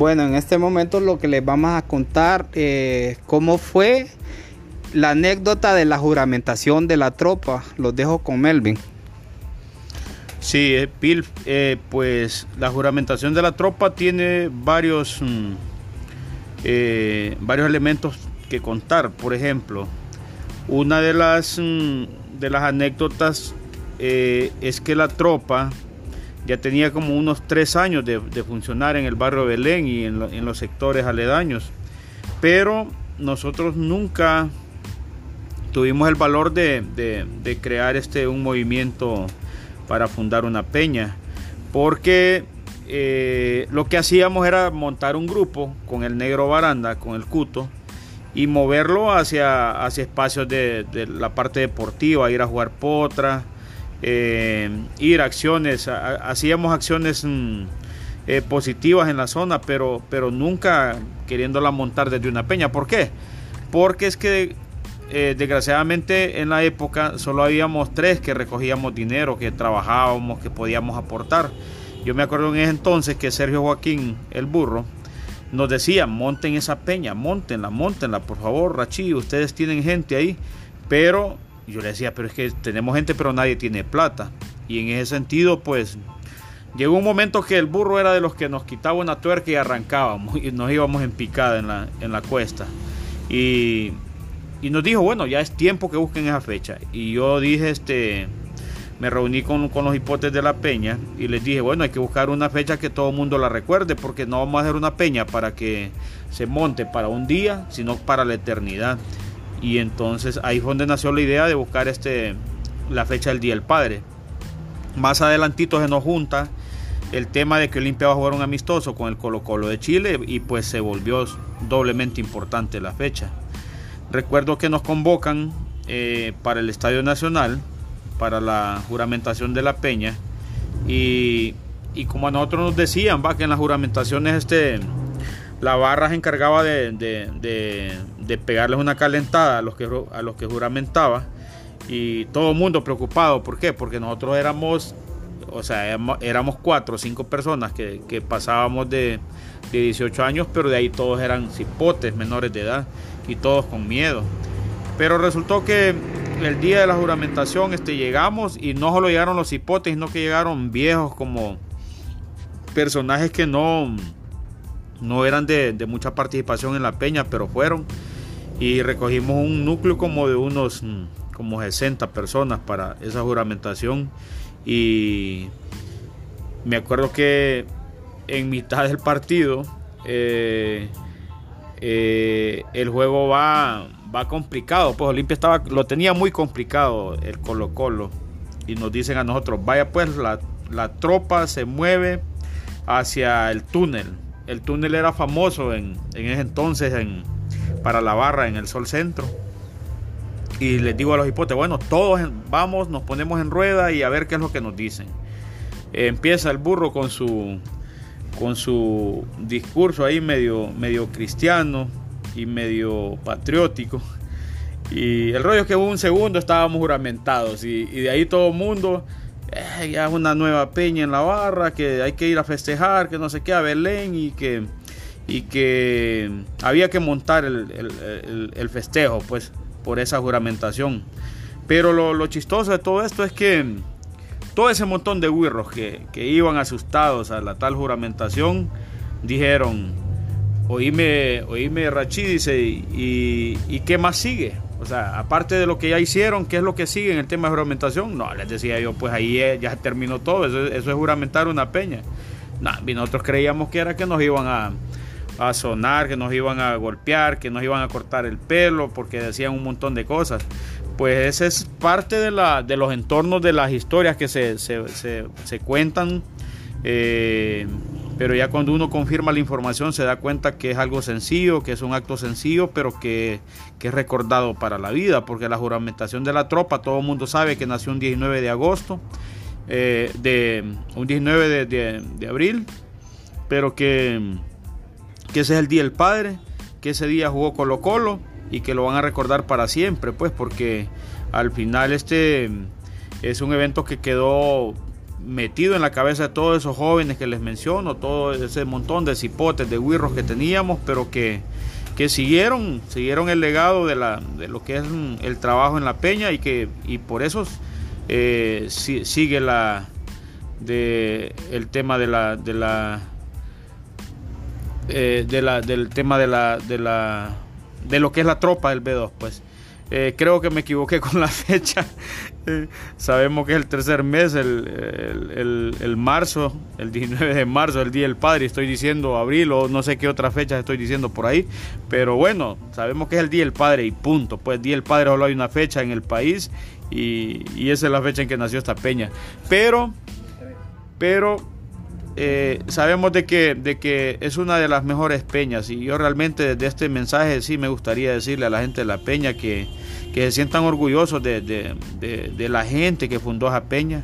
Bueno, en este momento lo que les vamos a contar eh, cómo fue la anécdota de la juramentación de la tropa. Los dejo con Melvin. Sí, eh, Bill, eh, pues la juramentación de la tropa tiene varios, mm, varios elementos que contar. Por ejemplo, una de las, mm, de las anécdotas es que la tropa ya tenía como unos tres años de, funcionar en el barrio Belén y en, los sectores aledaños. Pero nosotros nunca tuvimos el valor de, crear este, un movimiento para fundar una peña. Porque eh, lo que hacíamos era montar un grupo con el negro baranda, con el cuto, y moverlo hacia, hacia espacios de, de la parte deportiva, ir a jugar potra, eh, ir a acciones, hacíamos acciones mm, eh, positivas en la zona, pero, pero nunca queriéndola montar desde una peña. ¿Por qué? Porque es que eh, desgraciadamente en la época solo habíamos tres que recogíamos dinero, que trabajábamos, que podíamos aportar. Yo me acuerdo en ese entonces que Sergio Joaquín, el burro, nos decía, monten esa peña, montenla, montenla, por favor, Rachi, ustedes tienen gente ahí, pero yo le decía, pero es que tenemos gente, pero nadie tiene plata. Y en ese sentido, pues, llegó un momento que el burro era de los que nos quitaba una tuerca y arrancábamos y nos íbamos en picada en la, en la cuesta. Y, y nos dijo, bueno, ya es tiempo que busquen esa fecha. Y yo dije, este, me reuní con, con, los hipotes de la peña y les dije, bueno, hay que buscar una fecha que todo el mundo la recuerde, porque no vamos a hacer una peña para que se monte para un día, sino para la eternidad. Y entonces ahí fue donde nació la idea de buscar este, la fecha del Día del Padre. Más adelantito se nos junta el tema de que Olimpia va a jugar un amistoso con el Colo Colo de Chile y pues se volvió doblemente importante la fecha. Recuerdo que nos convocan eh, para el Estadio Nacional, para la juramentación de la Peña y, y como a nosotros nos decían, va que en las juramentaciones este la barra se encargaba de, de, pegarles una calentada a los, que, a los que juramentaba y todo el mundo preocupado. ¿Por qué? Porque nosotros éramos, o sea, éramos cuatro o cinco personas que, pasábamos de, 18 años, pero de ahí todos eran cipotes menores de edad y todos con miedo. Pero resultó que el día de la juramentación este, llegamos y no solo llegaron los cipotes, sino que llegaron viejos como personajes que no no eran de, mucha participación en la peña, pero fueron. Y recogimos un núcleo como de unos mm, como 60 personas para esa juramentación. Y me acuerdo que en mitad del partido eh, eh, el juego va, va complicado. Pues Olimpia estaba, lo tenía muy complicado el Colo Colo. Y nos dicen a nosotros, vaya pues la, la tropa se mueve hacia el túnel el túnel era famoso en, ese entonces para la barra en el Sol Centro. Y les digo a los hipotes, bueno, todos vamos, nos ponemos en rueda y a ver qué es lo que nos dicen. empieza el burro con su, con su discurso ahí medio, medio cristiano y medio patriótico. Y el rollo es que un segundo estábamos juramentados y, de ahí todo el mundo eh, ya es una nueva peña en la barra, que hay que ir a festejar, que no sé qué, a Belén y que, y que había que montar el, festejo, pues, por esa juramentación. Pero lo, chistoso de todo esto es que todo ese montón de huirros que, iban asustados a la tal juramentación dijeron, oíme, oíme Rachi, dice, ¿y, qué más sigue? O sea, aparte de lo que ya hicieron, ¿qué es lo que sigue en el tema de juramentación? No, les decía yo, pues ahí ya terminó todo, eso, es juramentar una peña. No, y nosotros creíamos que era que nos iban a, sonar, que nos iban a golpear, que nos iban a cortar el pelo, porque decían un montón de cosas. Pues esa es parte de, la, de los entornos de las historias que se, se, se cuentan. Eh, pero ya cuando uno confirma la información se da cuenta que es algo sencillo, que es un acto sencillo, pero que, es recordado para la vida, porque la juramentación de la tropa, todo el mundo sabe que nació un 19 de agosto, eh, de, un 19 de, abril, pero que, que ese es el Día del Padre, que ese día jugó Colo Colo y que lo van a recordar para siempre, pues porque al final este es un evento que quedó metido en la cabeza de todos esos jóvenes que les menciono, todo ese montón de cipotes, de guirros que teníamos, pero que, que siguieron, siguieron el legado de, la, de lo que es el trabajo en la peña y que y por eso eh, sigue la de el tema de la de la eh, de la del tema de la de la de lo que es la tropa del B2 pues eh, creo que me equivoqué con la fecha. Eh, sabemos que es el tercer mes, el, el, marzo, el 19 de marzo, el Día del Padre. Estoy diciendo abril o no sé qué otra fecha estoy diciendo por ahí. Pero bueno, sabemos que es el Día del Padre y punto. Pues Día del Padre solo hay una fecha en el país y, y esa es la fecha en que nació esta peña. Pero, pero eh, sabemos de que, de que es una de las mejores peñas y yo realmente desde este mensaje sí me gustaría decirle a la gente de la peña que, se sientan orgullosos de, la gente que fundó esa peña,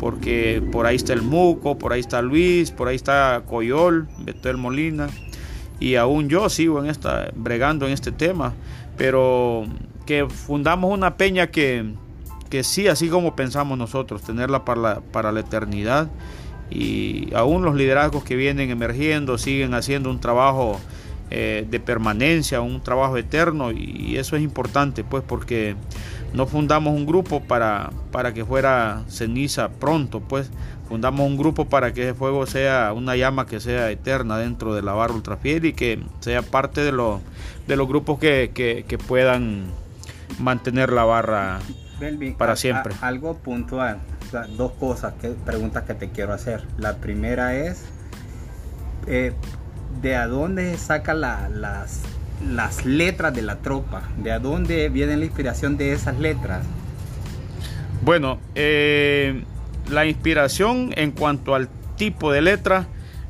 porque por ahí está el Muco, por ahí está Luis, por ahí está Coyol, Betel Molina, y aún yo sigo en esta, bregando en este tema, pero que fundamos una peña que, que sí, así como pensamos nosotros, tenerla para para la eternidad y aún los liderazgos que vienen emergiendo siguen haciendo un trabajo eh, de permanencia, un trabajo eterno y eso es importante pues porque no fundamos un grupo para, para que fuera ceniza pronto, pues fundamos un grupo para que ese fuego sea una llama que sea eterna dentro de la barra ultrafiel y que sea parte de, los de los grupos que, que, puedan mantener la barra para siempre. algo puntual dos cosas, que, preguntas que te quiero hacer. La primera es, eh, ¿de a dónde saca las, letras de la tropa? ¿De a dónde viene la inspiración de esas letras? Bueno, eh, la inspiración en cuanto al tipo de letra,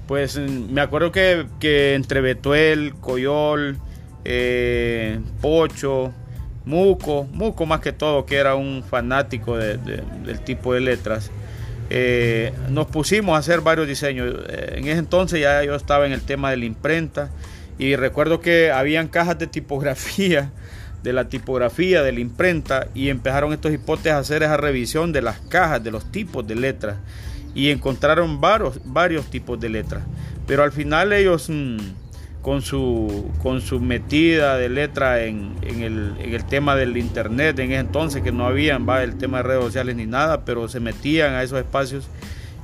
pues me acuerdo que, entre Betuel, Coyol, eh, Pocho, Muco, Muco más que todo, que era un fanático del tipo de letras. Eh, nos pusimos a hacer varios diseños. Eh, en ese entonces ya yo estaba en el tema de la imprenta y recuerdo que habían cajas de tipografía, de la tipografía, de la imprenta y empezaron estos hipotes a hacer esa revisión de las cajas, de los tipos de letras y encontraron varios, varios tipos de letras. Pero al final ellos... Mm, con su, con su metida de letra en, el, tema del internet. En ese entonces que no habían va el tema de redes sociales ni nada pero se metían a esos espacios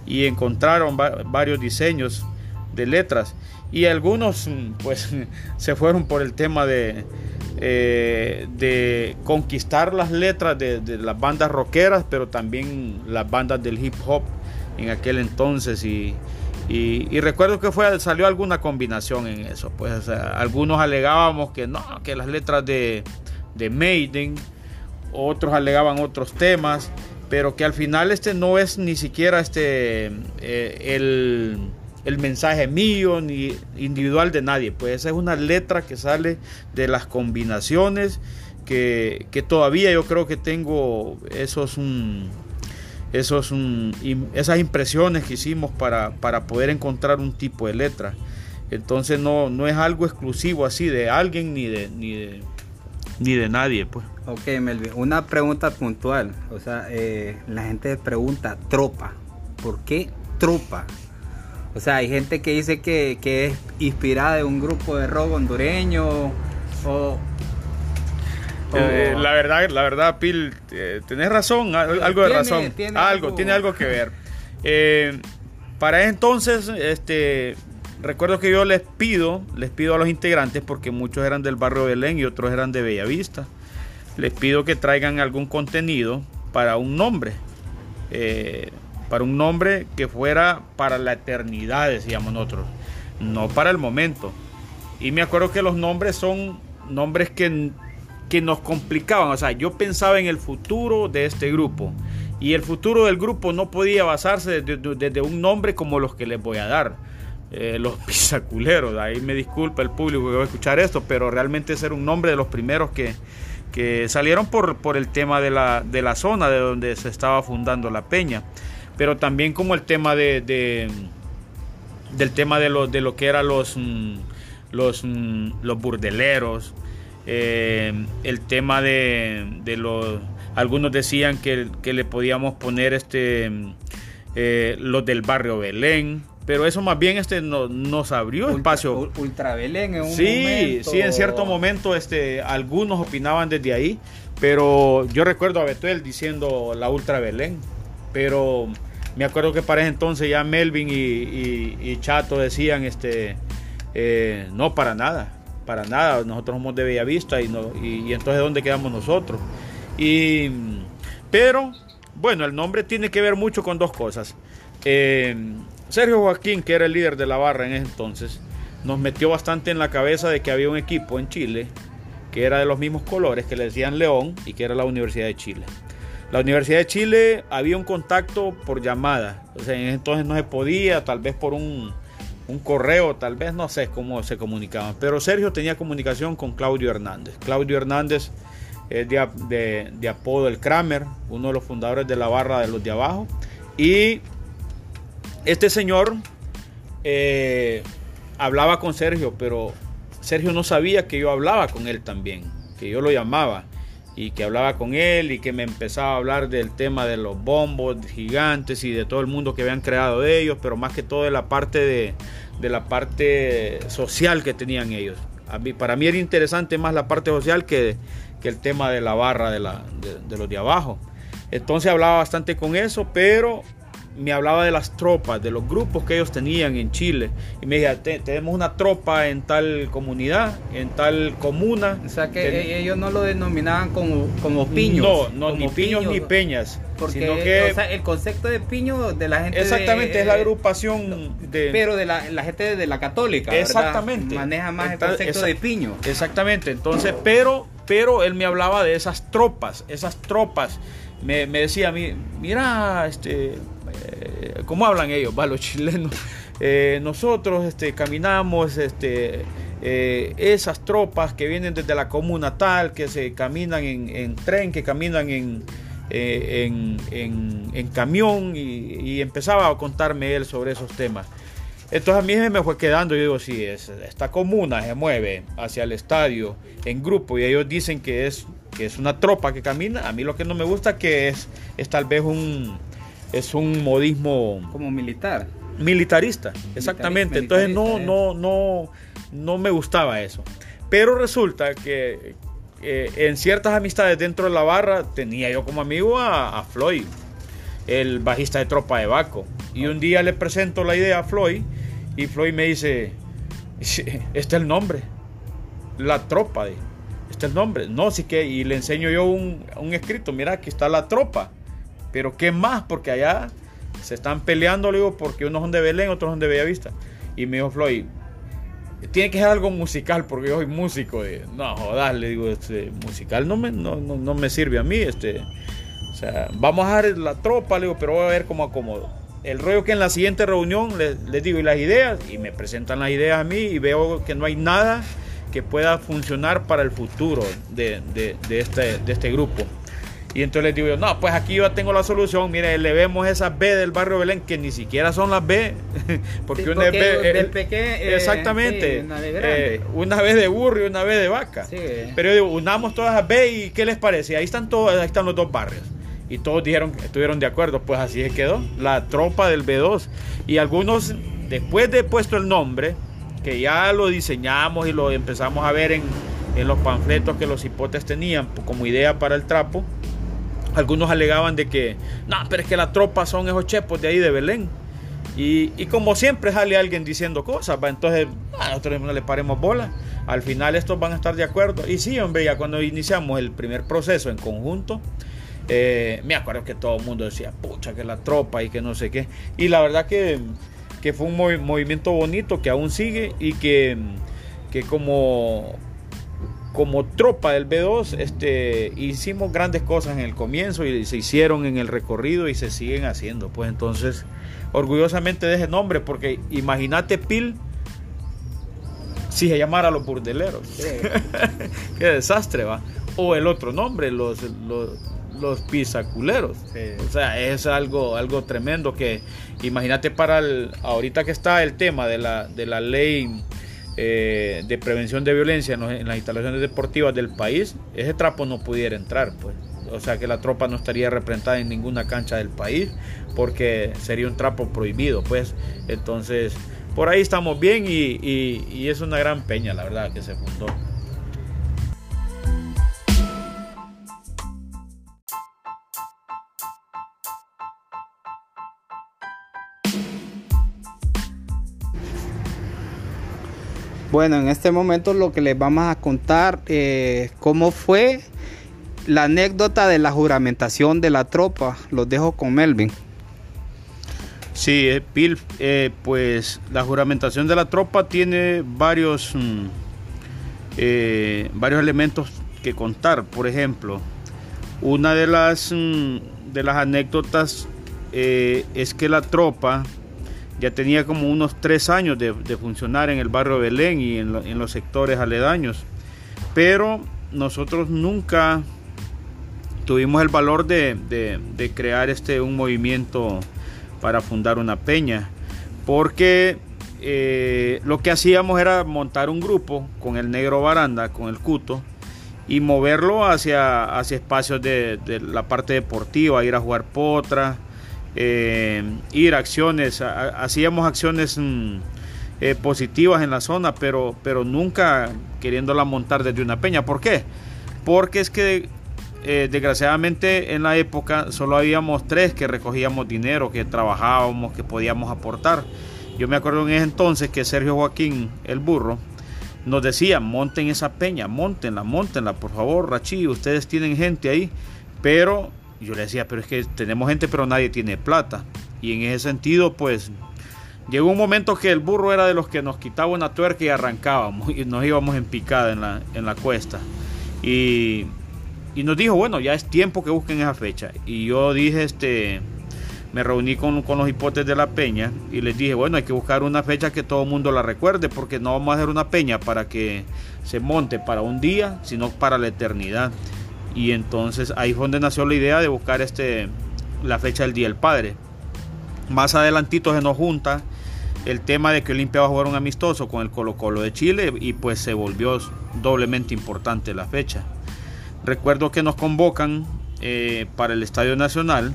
y encontraron varios diseños de letras. Y algunos mm, pues se fueron por el tema de eh, de conquistar las letras de, de, las bandas rockeras pero también las bandas del hip hop en aquel entonces. Y y, recuerdo que fue, salió alguna combinación en eso. Pues algunos alegábamos que no, que las letras de, de Maiden, otros alegaban otros temas, pero que al final este no es ni siquiera este eh, el, el, mensaje mío ni individual de nadie. Pues esa es una letra que sale de las combinaciones que, que todavía yo creo que tengo esos. un esas impresiones que hicimos para, para, poder encontrar un tipo de letra. Entonces no, no es algo exclusivo así de alguien ni de, ni de, ni de nadie. Pues. Ok, Melvin, una pregunta puntual. O sea, eh, la gente pregunta, tropa, ¿por qué tropa? O sea, hay gente que dice que, que es inspirada de un grupo de rock hondureño o eh, la verdad, la verdad, Pil, eh, tenés razón, algo de razón. algo, tiene algo que ver. Eh, para entonces, este, recuerdo que yo les pido, les pido a los integrantes, porque muchos eran del barrio de Belén y otros eran de Bellavista, les pido que traigan algún contenido para un nombre. para un nombre que fuera para la eternidad, decíamos nosotros, no para el momento. Y me acuerdo que los nombres son nombres que que nos complicaban. O sea, yo pensaba en el futuro de este grupo. Y el futuro del grupo no podía basarse desde, un nombre como los que les voy a dar. Eh, los pisaculeros. Ahí me disculpa el público que va a escuchar esto, pero realmente ser un nombre de los primeros que, que salieron por, por el tema de la, de la zona de donde se estaba fundando la peña. Pero también como el tema de, del tema de lo, de lo que eran los, mm, los, mm, los burdeleros, eh, el tema de, los... Algunos decían que, le podíamos poner este eh, los del barrio Belén, pero eso más bien este nos abrió Ultra, espacio. Ultra Belén en un sí, momento. Sí, en cierto momento este, algunos opinaban desde ahí, pero yo recuerdo a Betuel diciendo la Ultra Belén, pero me acuerdo que para ese entonces ya Melvin y, y, y Chato decían, este, eh, no, para nada, para nada, nosotros somos de Bellavista y, no, y, entonces ¿dónde quedamos nosotros? Y, pero, bueno, el nombre tiene que ver mucho con dos cosas. Eh, Sergio Joaquín, que era el líder de la barra en ese entonces, nos metió bastante en la cabeza de que había un equipo en Chile que era de los mismos colores, que le decían León y que era la Universidad de Chile. La Universidad de Chile había un contacto por llamada, o en ese entonces no se podía, tal vez por un, un correo, tal vez no sé cómo se comunicaban, pero Sergio tenía comunicación con Claudio Hernández. Claudio Hernández es de, de, apodo el Kramer, uno de los fundadores de la barra de los de abajo, y este señor eh, hablaba con Sergio, pero Sergio no sabía que yo hablaba con él también, que yo lo llamaba y que hablaba con él y que me empezaba a hablar del tema de los bombos gigantes y de todo el mundo que habían creado ellos, pero más que todo de la parte de, de la parte social que tenían ellos. Para mí era interesante más la parte social que, que el tema de la barra de, la, de los de abajo. Entonces hablaba bastante con eso, pero me hablaba de las tropas, de los grupos que ellos tenían en Chile. Y me decía, tenemos una tropa en tal comunidad, en tal comuna. O sea que Ten... ellos no lo denominaban como, como piños. No, no como ni piños, piños, ni peñas. Porque sino que, o sea, el concepto de piño de la gente. Exactamente, de, es la agrupación de. Pero de la, la gente de la católica. Exactamente. ¿verdad? Maneja más Está, el concepto de piño. Exactamente. Entonces, pero, pero él me hablaba de esas tropas, esas tropas. Me, me decía a mí, mira, este, eh, ¿cómo hablan ellos, va, los chilenos? Eh, nosotros este, caminamos este, eh, esas tropas que vienen desde la comuna tal, que se caminan en, en tren, que caminan en, en, en, camión, y, empezaba a contarme él sobre esos temas. Entonces a mí me fue quedando, yo digo, sí, es, esta comuna se mueve hacia el estadio en grupo y ellos dicen que es, que es una tropa que camina. A mí lo que no me gusta que es, es tal vez un, es un modismo como militar. militarista exactamente. militarista, entonces no no no no me gustaba eso. Pero resulta que eh, en ciertas amistades dentro de la barra tenía yo como amigo a, a Floyd el bajista de Tropa de Baco. Y un día le presento la idea a Floyd y Floyd me dice este es el nombre la tropa de este es el nombre no sí que y le enseño yo un, un escrito mira aquí está la tropa pero ¿qué más? Porque allá se están peleando, le digo, porque unos son de Belén, otros son de Bellavista. Y me dijo Floyd, tiene que ser algo musical, porque yo soy músico. No, jodas, le digo, este, musical no me, no, no, no, me sirve a mí. Este, o sea, vamos a dar la tropa, le digo, pero voy a ver cómo acomodo. El rollo que en la siguiente reunión les, digo, y las ideas, y me presentan las ideas a mí, y veo que no hay nada que pueda funcionar para el futuro de, de este, de este grupo. Y entonces les digo yo, no, pues aquí yo tengo la solución. Mire, le vemos esas B del barrio Belén, que ni siquiera son las B. porque, sí, una es B. Del pequeño, eh, exactamente. Una, eh, una vez de burro y una vez de vaca. Sí. Pero yo digo, unamos todas las B y ¿qué les parece? Ahí están todos, ahí están los dos barrios. Y todos dijeron, estuvieron de acuerdo, pues así se quedó. La tropa del B2. Y algunos, después de puesto el nombre, que ya lo diseñamos y lo empezamos a ver en, en los panfletos que los hipotes tenían como idea para el trapo algunos alegaban de que, no, pero es que la tropa son esos chepos de ahí de Belén. Y, y como siempre sale alguien diciendo cosas, ¿va? entonces a nosotros no le paremos bola. Al final estos van a estar de acuerdo. Y sí, hombre, ya cuando iniciamos el primer proceso en conjunto, eh, me acuerdo que todo el mundo decía, pucha, que la tropa y que no sé qué. Y la verdad que, que fue un movi movimiento bonito que aún sigue y que, que como como tropa del B2 este, hicimos grandes cosas en el comienzo y se hicieron en el recorrido y se siguen haciendo. Pues entonces, orgullosamente de ese nombre, porque imagínate Pil si se llamara los burdeleros. Sí. Qué desastre, va. O el otro nombre, los, los, los pisaculeros. Sí. O sea, es algo, algo tremendo que imagínate para el, ahorita que está el tema de la, de la ley eh, de prevención de violencia en, las instalaciones deportivas del país, ese trapo no pudiera entrar, pues. o sea que la tropa no estaría representada en ninguna cancha del país porque sería un trapo prohibido, pues. Entonces, por ahí estamos bien y, y es una gran peña, la verdad, que se fundó. Bueno, en este momento lo que les vamos a contar eh, cómo fue la anécdota de la juramentación de la tropa. Los dejo con Melvin. Sí, eh, eh, pues la juramentación de la tropa tiene varios, mm, varios elementos que contar. Por ejemplo, una de las, mm, de las anécdotas es que la tropa ya tenía como unos tres años de, funcionar en el barrio Belén y en, los sectores aledaños. Pero nosotros nunca tuvimos el valor de, crear este, un movimiento para fundar una peña. Porque eh, lo que hacíamos era montar un grupo con el negro baranda, con el cuto, y moverlo hacia, hacia espacios de, de la parte deportiva, ir a jugar potra eh, ir a acciones, hacíamos acciones mm, eh, positivas en la zona, pero, pero nunca queriéndola montar desde una peña. ¿Por qué? Porque es que eh, desgraciadamente en la época solo habíamos tres que recogíamos dinero, que trabajábamos, que podíamos aportar. Yo me acuerdo en ese entonces que Sergio Joaquín, el burro, nos decía, monten esa peña, montenla, montenla, por favor, Rachi, ustedes tienen gente ahí, pero y yo le decía, pero es que tenemos gente, pero nadie tiene plata. Y en ese sentido, pues, llegó un momento que el burro era de los que nos quitaba una tuerca y arrancábamos y nos íbamos en picada en la, en la cuesta. Y, y nos dijo, bueno, ya es tiempo que busquen esa fecha. Y yo dije, este, me reuní con, con, los hipotes de la peña y les dije, bueno, hay que buscar una fecha que todo el mundo la recuerde, porque no vamos a hacer una peña para que se monte para un día, sino para la eternidad. Y entonces ahí fue donde nació la idea de buscar este, la fecha del Día del Padre. Más adelantito se nos junta el tema de que Olimpia va a jugar un amistoso con el Colo Colo de Chile y pues se volvió doblemente importante la fecha. Recuerdo que nos convocan eh, para el Estadio Nacional,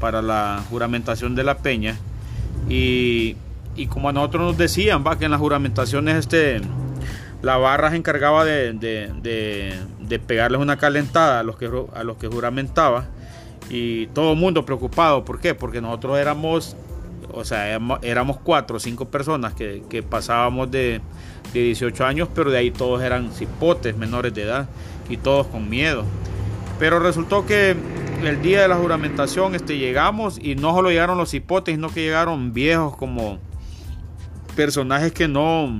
para la juramentación de la Peña y, y como a nosotros nos decían, va que en las juramentaciones este la barra se encargaba de, de, pegarles una calentada a los, que, a los que juramentaba y todo el mundo preocupado. ¿Por qué? Porque nosotros éramos, o sea, éramos cuatro o cinco personas que, pasábamos de, 18 años, pero de ahí todos eran cipotes menores de edad y todos con miedo. Pero resultó que el día de la juramentación este, llegamos y no solo llegaron los cipotes, sino que llegaron viejos como personajes que no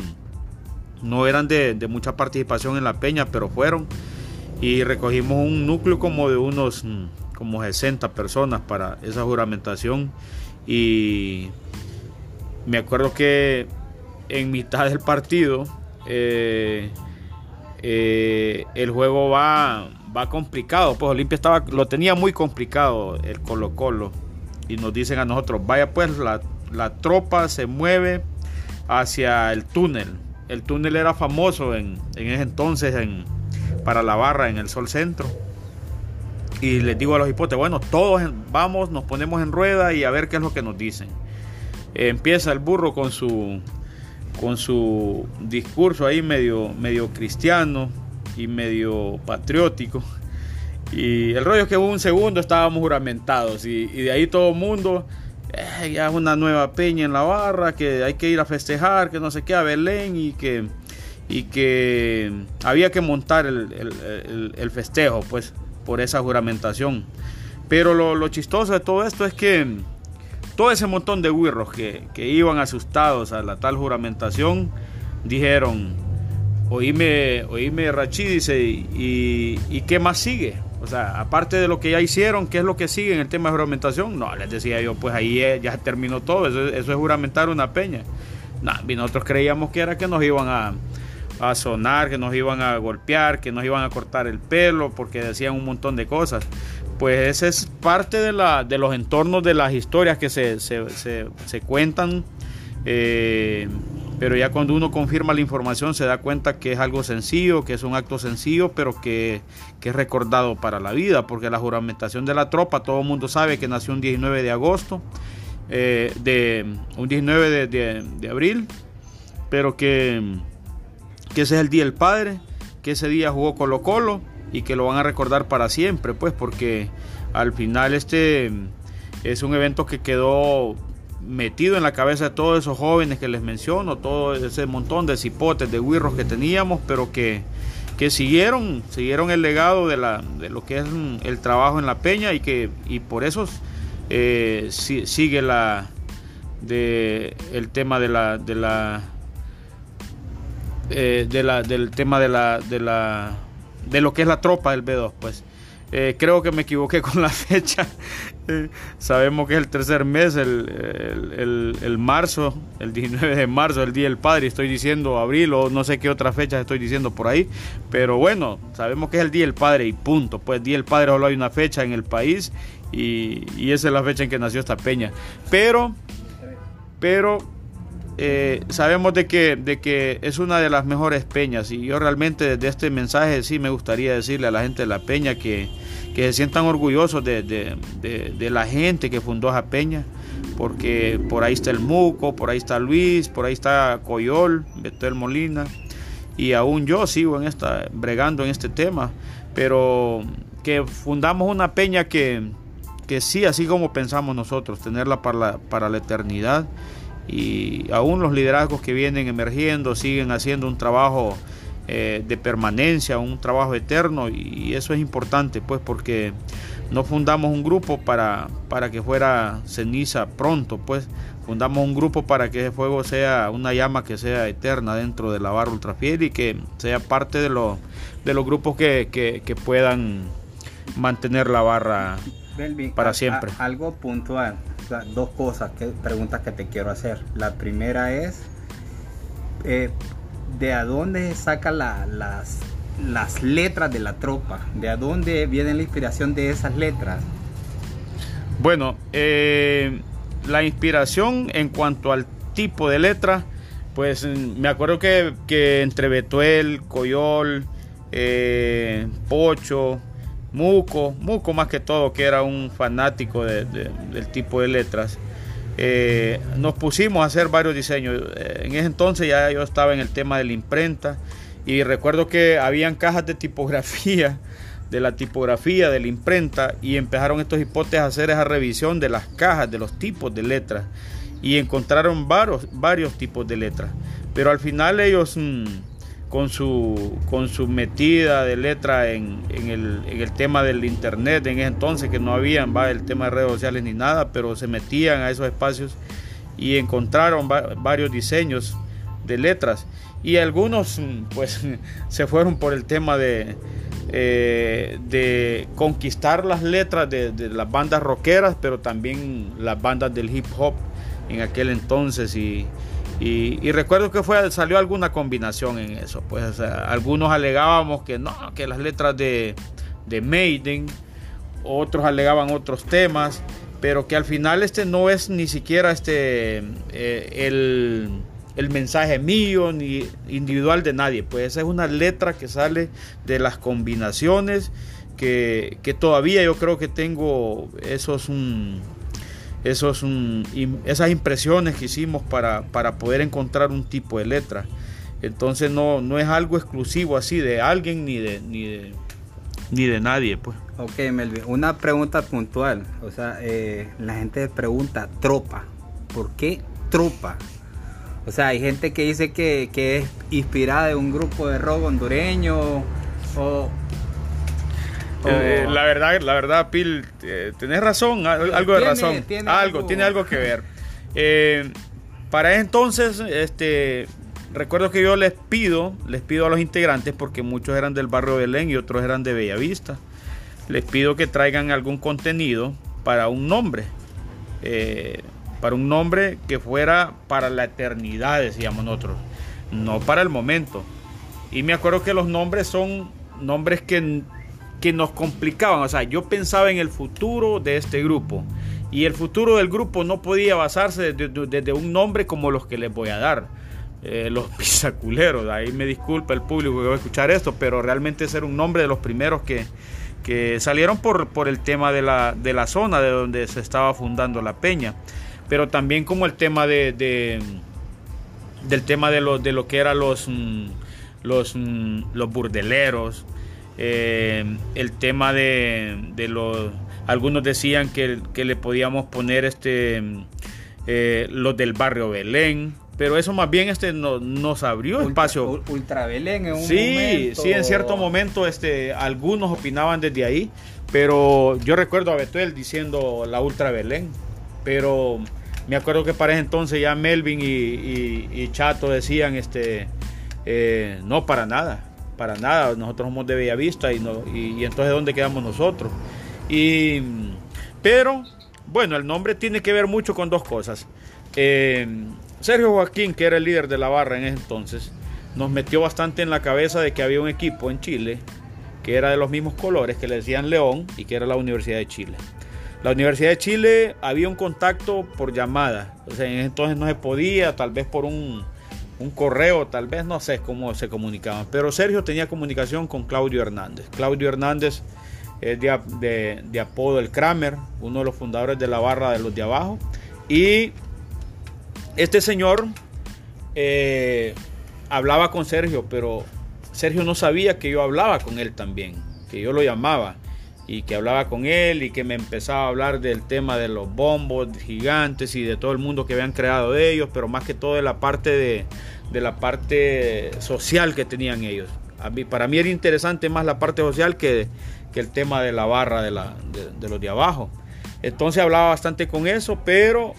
no eran de, mucha participación en la peña, pero fueron. Y recogimos un núcleo como de unos mm, como 60 personas para esa juramentación. Y me acuerdo que en mitad del partido eh, eh, el juego va, va complicado. Pues Olimpia estaba, lo tenía muy complicado el Colo Colo. Y nos dicen a nosotros, vaya pues la, la tropa se mueve hacia el túnel el túnel era famoso en, ese entonces en, para la barra en el Sol Centro. Y les digo a los hipotes, bueno, todos vamos, nos ponemos en rueda y a ver qué es lo que nos dicen. empieza el burro con su, con su discurso ahí medio, medio cristiano y medio patriótico. Y el rollo es que un segundo estábamos juramentados y, y de ahí todo el mundo eh, ya es una nueva peña en la barra, que hay que ir a festejar, que no sé qué, a Belén y que, y que había que montar el, festejo, pues, por esa juramentación. Pero lo, chistoso de todo esto es que todo ese montón de huirros que, iban asustados a la tal juramentación dijeron, oíme, oíme Rachi, dice, ¿y, ¿y qué más sigue? O sea, aparte de lo que ya hicieron, ¿qué es lo que sigue en el tema de juramentación? No, les decía yo, pues ahí ya terminó todo, eso, es juramentar una peña. No, nosotros creíamos que era que nos iban a, a, sonar, que nos iban a golpear, que nos iban a cortar el pelo, porque decían un montón de cosas. Pues esa es parte de, la, de los entornos de las historias que se, se, se, cuentan. Eh, pero ya cuando uno confirma la información se da cuenta que es algo sencillo, que es un acto sencillo, pero que, es recordado para la vida, porque la juramentación de la tropa, todo el mundo sabe que nació un 19 de agosto, eh, de, un 19 de, abril, pero que, que ese es el Día del Padre, que ese día jugó Colo Colo y que lo van a recordar para siempre, pues porque al final este es un evento que quedó metido en la cabeza de todos esos jóvenes que les menciono, todo ese montón de cipotes, de huirros que teníamos, pero que, que siguieron, siguieron el legado de, la, de lo que es el trabajo en la peña y que y por eso eh, sigue la de el tema de la de la eh, de la del tema de la de la de lo que es la tropa del B2 pues eh, creo que me equivoqué con la fecha. Eh, sabemos que es el tercer mes, el, el, marzo, el 19 de marzo, el Día del Padre. Estoy diciendo abril o no sé qué otra fecha estoy diciendo por ahí. Pero bueno, sabemos que es el Día del Padre y punto. Pues Día del Padre solo hay una fecha en el país y, y esa es la fecha en que nació esta peña. Pero, pero eh, sabemos de que, de que es una de las mejores peñas y yo realmente desde este mensaje sí me gustaría decirle a la gente de la peña que, se sientan orgullosos de, la gente que fundó esa peña, porque por ahí está el Muco, por ahí está Luis, por ahí está Coyol, Betel Molina, y aún yo sigo en esta, bregando en este tema, pero que fundamos una peña que, que sí, así como pensamos nosotros, tenerla para para la eternidad y aún los liderazgos que vienen emergiendo siguen haciendo un trabajo eh, de permanencia, un trabajo eterno y eso es importante pues porque no fundamos un grupo para, para que fuera ceniza pronto, pues fundamos un grupo para que ese fuego sea una llama que sea eterna dentro de la barra ultrafiel y que sea parte de, los de los grupos que, que, puedan mantener la barra para siempre. algo puntual dos cosas, que, preguntas que te quiero hacer. La primera es, eh, ¿de a dónde saca las, las letras de la tropa? ¿De a dónde viene la inspiración de esas letras? Bueno, eh, la inspiración en cuanto al tipo de letra, pues mm, me acuerdo que, entre Betuel, Coyol, eh, Pocho, Muco, Muco más que todo, que era un fanático del tipo de letras. Eh, nos pusimos a hacer varios diseños. Eh, en ese entonces ya yo estaba en el tema de la imprenta y recuerdo que habían cajas de tipografía, de la tipografía, de la imprenta y empezaron estos hipotes a hacer esa revisión de las cajas, de los tipos de letras y encontraron varios, varios tipos de letras. Pero al final ellos... Mm, con su, con su metida de letra en, el, tema del internet. En ese entonces, que no habían va, el tema de redes sociales ni nada, pero se metían a esos espacios y encontraron varios diseños de letras. Y algunos pues se fueron por el tema de, eh, de conquistar las letras de, de, las bandas rockeras, pero también las bandas del hip hop en aquel entonces. Y, y, recuerdo que fue, salió alguna combinación en eso. Pues algunos alegábamos que no, que las letras de, de Maiden, otros alegaban otros temas, pero que al final este no es ni siquiera este eh, el, el, mensaje mío ni individual de nadie. Pues esa es una letra que sale de las combinaciones que, que todavía yo creo que tengo esos. Un esas impresiones que hicimos para, poder encontrar un tipo de letra. Entonces no, no es algo exclusivo así de alguien ni de, ni de, ni de nadie. Pues. Ok, Melvin, una pregunta puntual. O sea, eh, la gente pregunta, tropa. ¿Por qué tropa? O sea, hay gente que dice que, que es inspirada de un grupo de rock hondureño o eh, la verdad, la verdad, Pil, eh, tenés razón, algo de razón. algo, tiene algo que ver. Eh, para entonces, este, recuerdo que yo les pido, les pido a los integrantes, porque muchos eran del barrio Belén y otros eran de Bellavista, les pido que traigan algún contenido para un nombre. para un nombre que fuera para la eternidad, decíamos nosotros, no para el momento. Y me acuerdo que los nombres son nombres que que nos complicaban. O sea, yo pensaba en el futuro de este grupo. Y el futuro del grupo no podía basarse desde, un nombre como los que les voy a dar. eh, los pisaculeros. Ahí me disculpa el público que va a escuchar esto, pero realmente ese era un nombre de los primeros que, que salieron por, por el tema de la, de la zona de donde se estaba fundando la peña. Pero también como el tema de, de del tema de lo, de lo que eran los, mm, los, mm, los burdeleros, eh, el tema de, de, los... Algunos decían que, que le podíamos poner este, eh, los del barrio Belén, pero eso más bien este nos abrió espacio. Ultra Belén en un sí, Sí, en cierto momento este, algunos opinaban desde ahí, pero yo recuerdo a Betuel diciendo la Ultra Belén, pero me acuerdo que para ese entonces ya Melvin y, Chato decían, este, eh, no, para nada, para nada, nosotros somos de Bellavista y, no, y, entonces ¿dónde quedamos nosotros? Y, pero, bueno, el nombre tiene que ver mucho con dos cosas. Eh, Sergio Joaquín, que era el líder de la barra en ese entonces, nos metió bastante en la cabeza de que había un equipo en Chile que era de los mismos colores que le decían León y que era la Universidad de Chile. La Universidad de Chile había un contacto por llamada, o sea, en entonces no se podía, tal vez por un, correo, tal vez no sé cómo se comunicaban, pero Sergio tenía comunicación con Claudio Hernández. Claudio Hernández es de, apodo el Kramer, uno de los fundadores de la barra de los de abajo, y este señor eh, hablaba con Sergio, pero Sergio no sabía que yo hablaba con él también, que yo lo llamaba y que hablaba con él y que me empezaba a hablar del tema de los bombos gigantes y de todo el mundo que habían creado de ellos, pero más que todo de la parte de, la parte social que tenían ellos. A mí, para mí era interesante más la parte social que, que el tema de la barra de, la, de los de abajo. Entonces hablaba bastante con eso, pero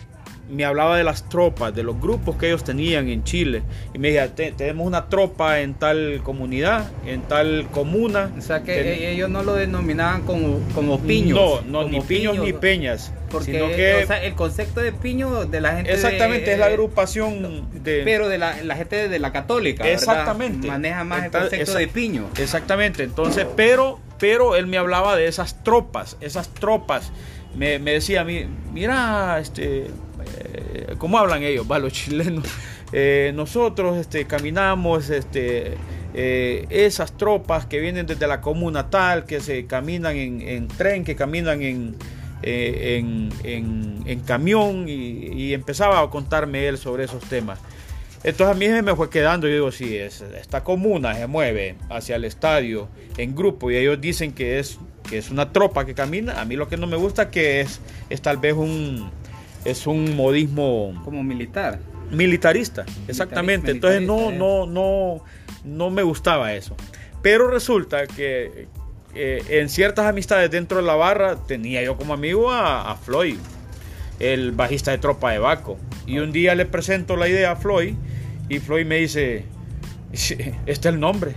me hablaba de las tropas, de los grupos que ellos tenían en Chile. Y me decía, tenemos una tropa en tal comunidad, en tal comuna. O sea que e-, ellos no lo denominaban como, como piños. No, no ni piños ni peñas. Porque el concepto de piño de la gente... Exactamente, es la agrupación de... Pero de la, gente de la católica. Exactamente. Maneja más el concepto de piño. Exactamente, entonces, pero, pero él me hablaba de esas tropas, esas tropas. Me, me decía a mí, mira, este eh, ¿cómo hablan ellos, va, los chilenos? Eh, nosotros este, caminamos este, eh, esas tropas que vienen desde la comuna tal, que se caminan en, tren, que caminan en, en, camión, y, empezaba a contarme él sobre esos temas. Entonces a mí me fue quedando, yo digo, es, esta comuna se mueve hacia el estadio en grupo y ellos dicen que es, que es una tropa que camina, a mí lo que no me gusta que es, es tal vez un, es un modismo como militar. Militarista, exactamente. Entonces no, no, no, no me gustaba eso. Pero resulta que eh, en ciertas amistades dentro de la barra tenía yo como amigo a, Floyd, el bajista de Tropa de Baco. Y un día le presento la idea a Floyd y Floyd me dice, este es el nombre,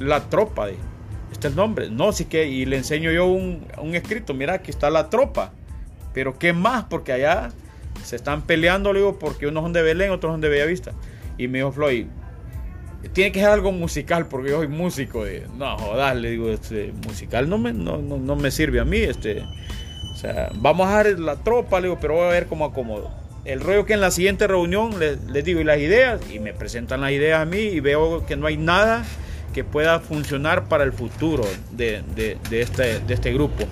la tropa, este es el nombre. No, sí que, y le enseño yo un, un escrito, mira, aquí está la tropa. Pero ¿qué más? Porque allá se están peleando, le digo, porque unos son de Belén, otros son de Bellavista. Y me dijo Floyd, tiene que ser algo musical porque yo soy músico. no, jodas, le digo, este, musical no me, no, no, me sirve a mí. Este, o sea, vamos a dar la tropa, le digo, pero voy a ver cómo acomodo. El rollo que en la siguiente reunión les, digo, y las ideas, y me presentan las ideas a mí y veo que no hay nada que pueda funcionar para el futuro de, de, este, de este grupo.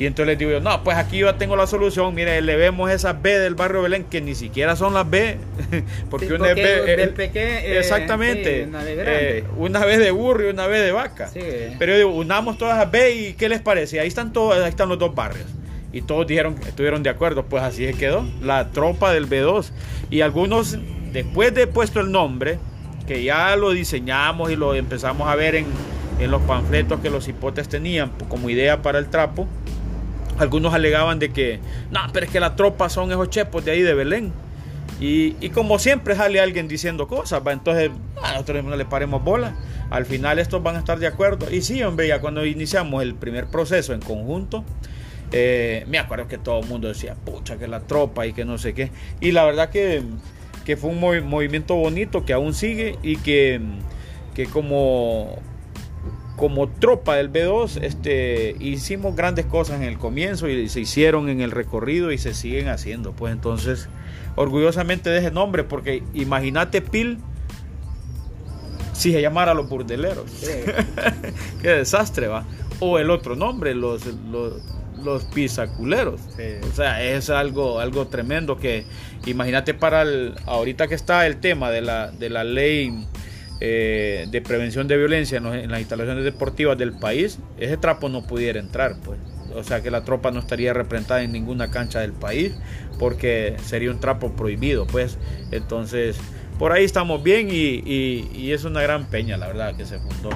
Y entonces les digo yo, no, pues aquí yo tengo la solución. Mire, le vemos esas B del barrio Belén, que ni siquiera son las B. porque, una B. Del eh, exactamente. Eh, una, B de burro y una B de vaca. Pero yo digo, unamos todas las B y ¿qué les parece? Ahí están todos, ahí están los dos barrios. Y todos dijeron, estuvieron de acuerdo, pues así se quedó. La tropa del B2. Y algunos, después de puesto el nombre, que ya lo diseñamos y lo empezamos a ver en, en los panfletos que los hipotes tenían como idea para el trapo algunos alegaban de que, no, pero es que la tropa son esos chepos de ahí de Belén. Y, como siempre sale alguien diciendo cosas, ¿va? entonces a nosotros no le paremos bola. Al final estos van a estar de acuerdo. Y sí, hombre, ya cuando iniciamos el primer proceso en conjunto, eh, me acuerdo que todo el mundo decía, pucha, que la tropa y que no sé qué. Y la verdad que, que fue un movimiento bonito que aún sigue y que, que como como tropa del B2 este, hicimos grandes cosas en el comienzo y se hicieron en el recorrido y se siguen haciendo. Pues entonces, orgullosamente de ese nombre, porque imagínate Pil si se llamara los burdeleros. Qué desastre, va. O el otro nombre, los, los, los pisaculeros. O sea, es algo, algo tremendo que imagínate para el, ahorita que está el tema de la, de la ley eh, de prevención de violencia en, las instalaciones deportivas del país, ese trapo no pudiera entrar, pues. O sea que la tropa no estaría representada en ninguna cancha del país porque sería un trapo prohibido, pues. Entonces, por ahí estamos bien y, y es una gran peña, la verdad, que se fundó.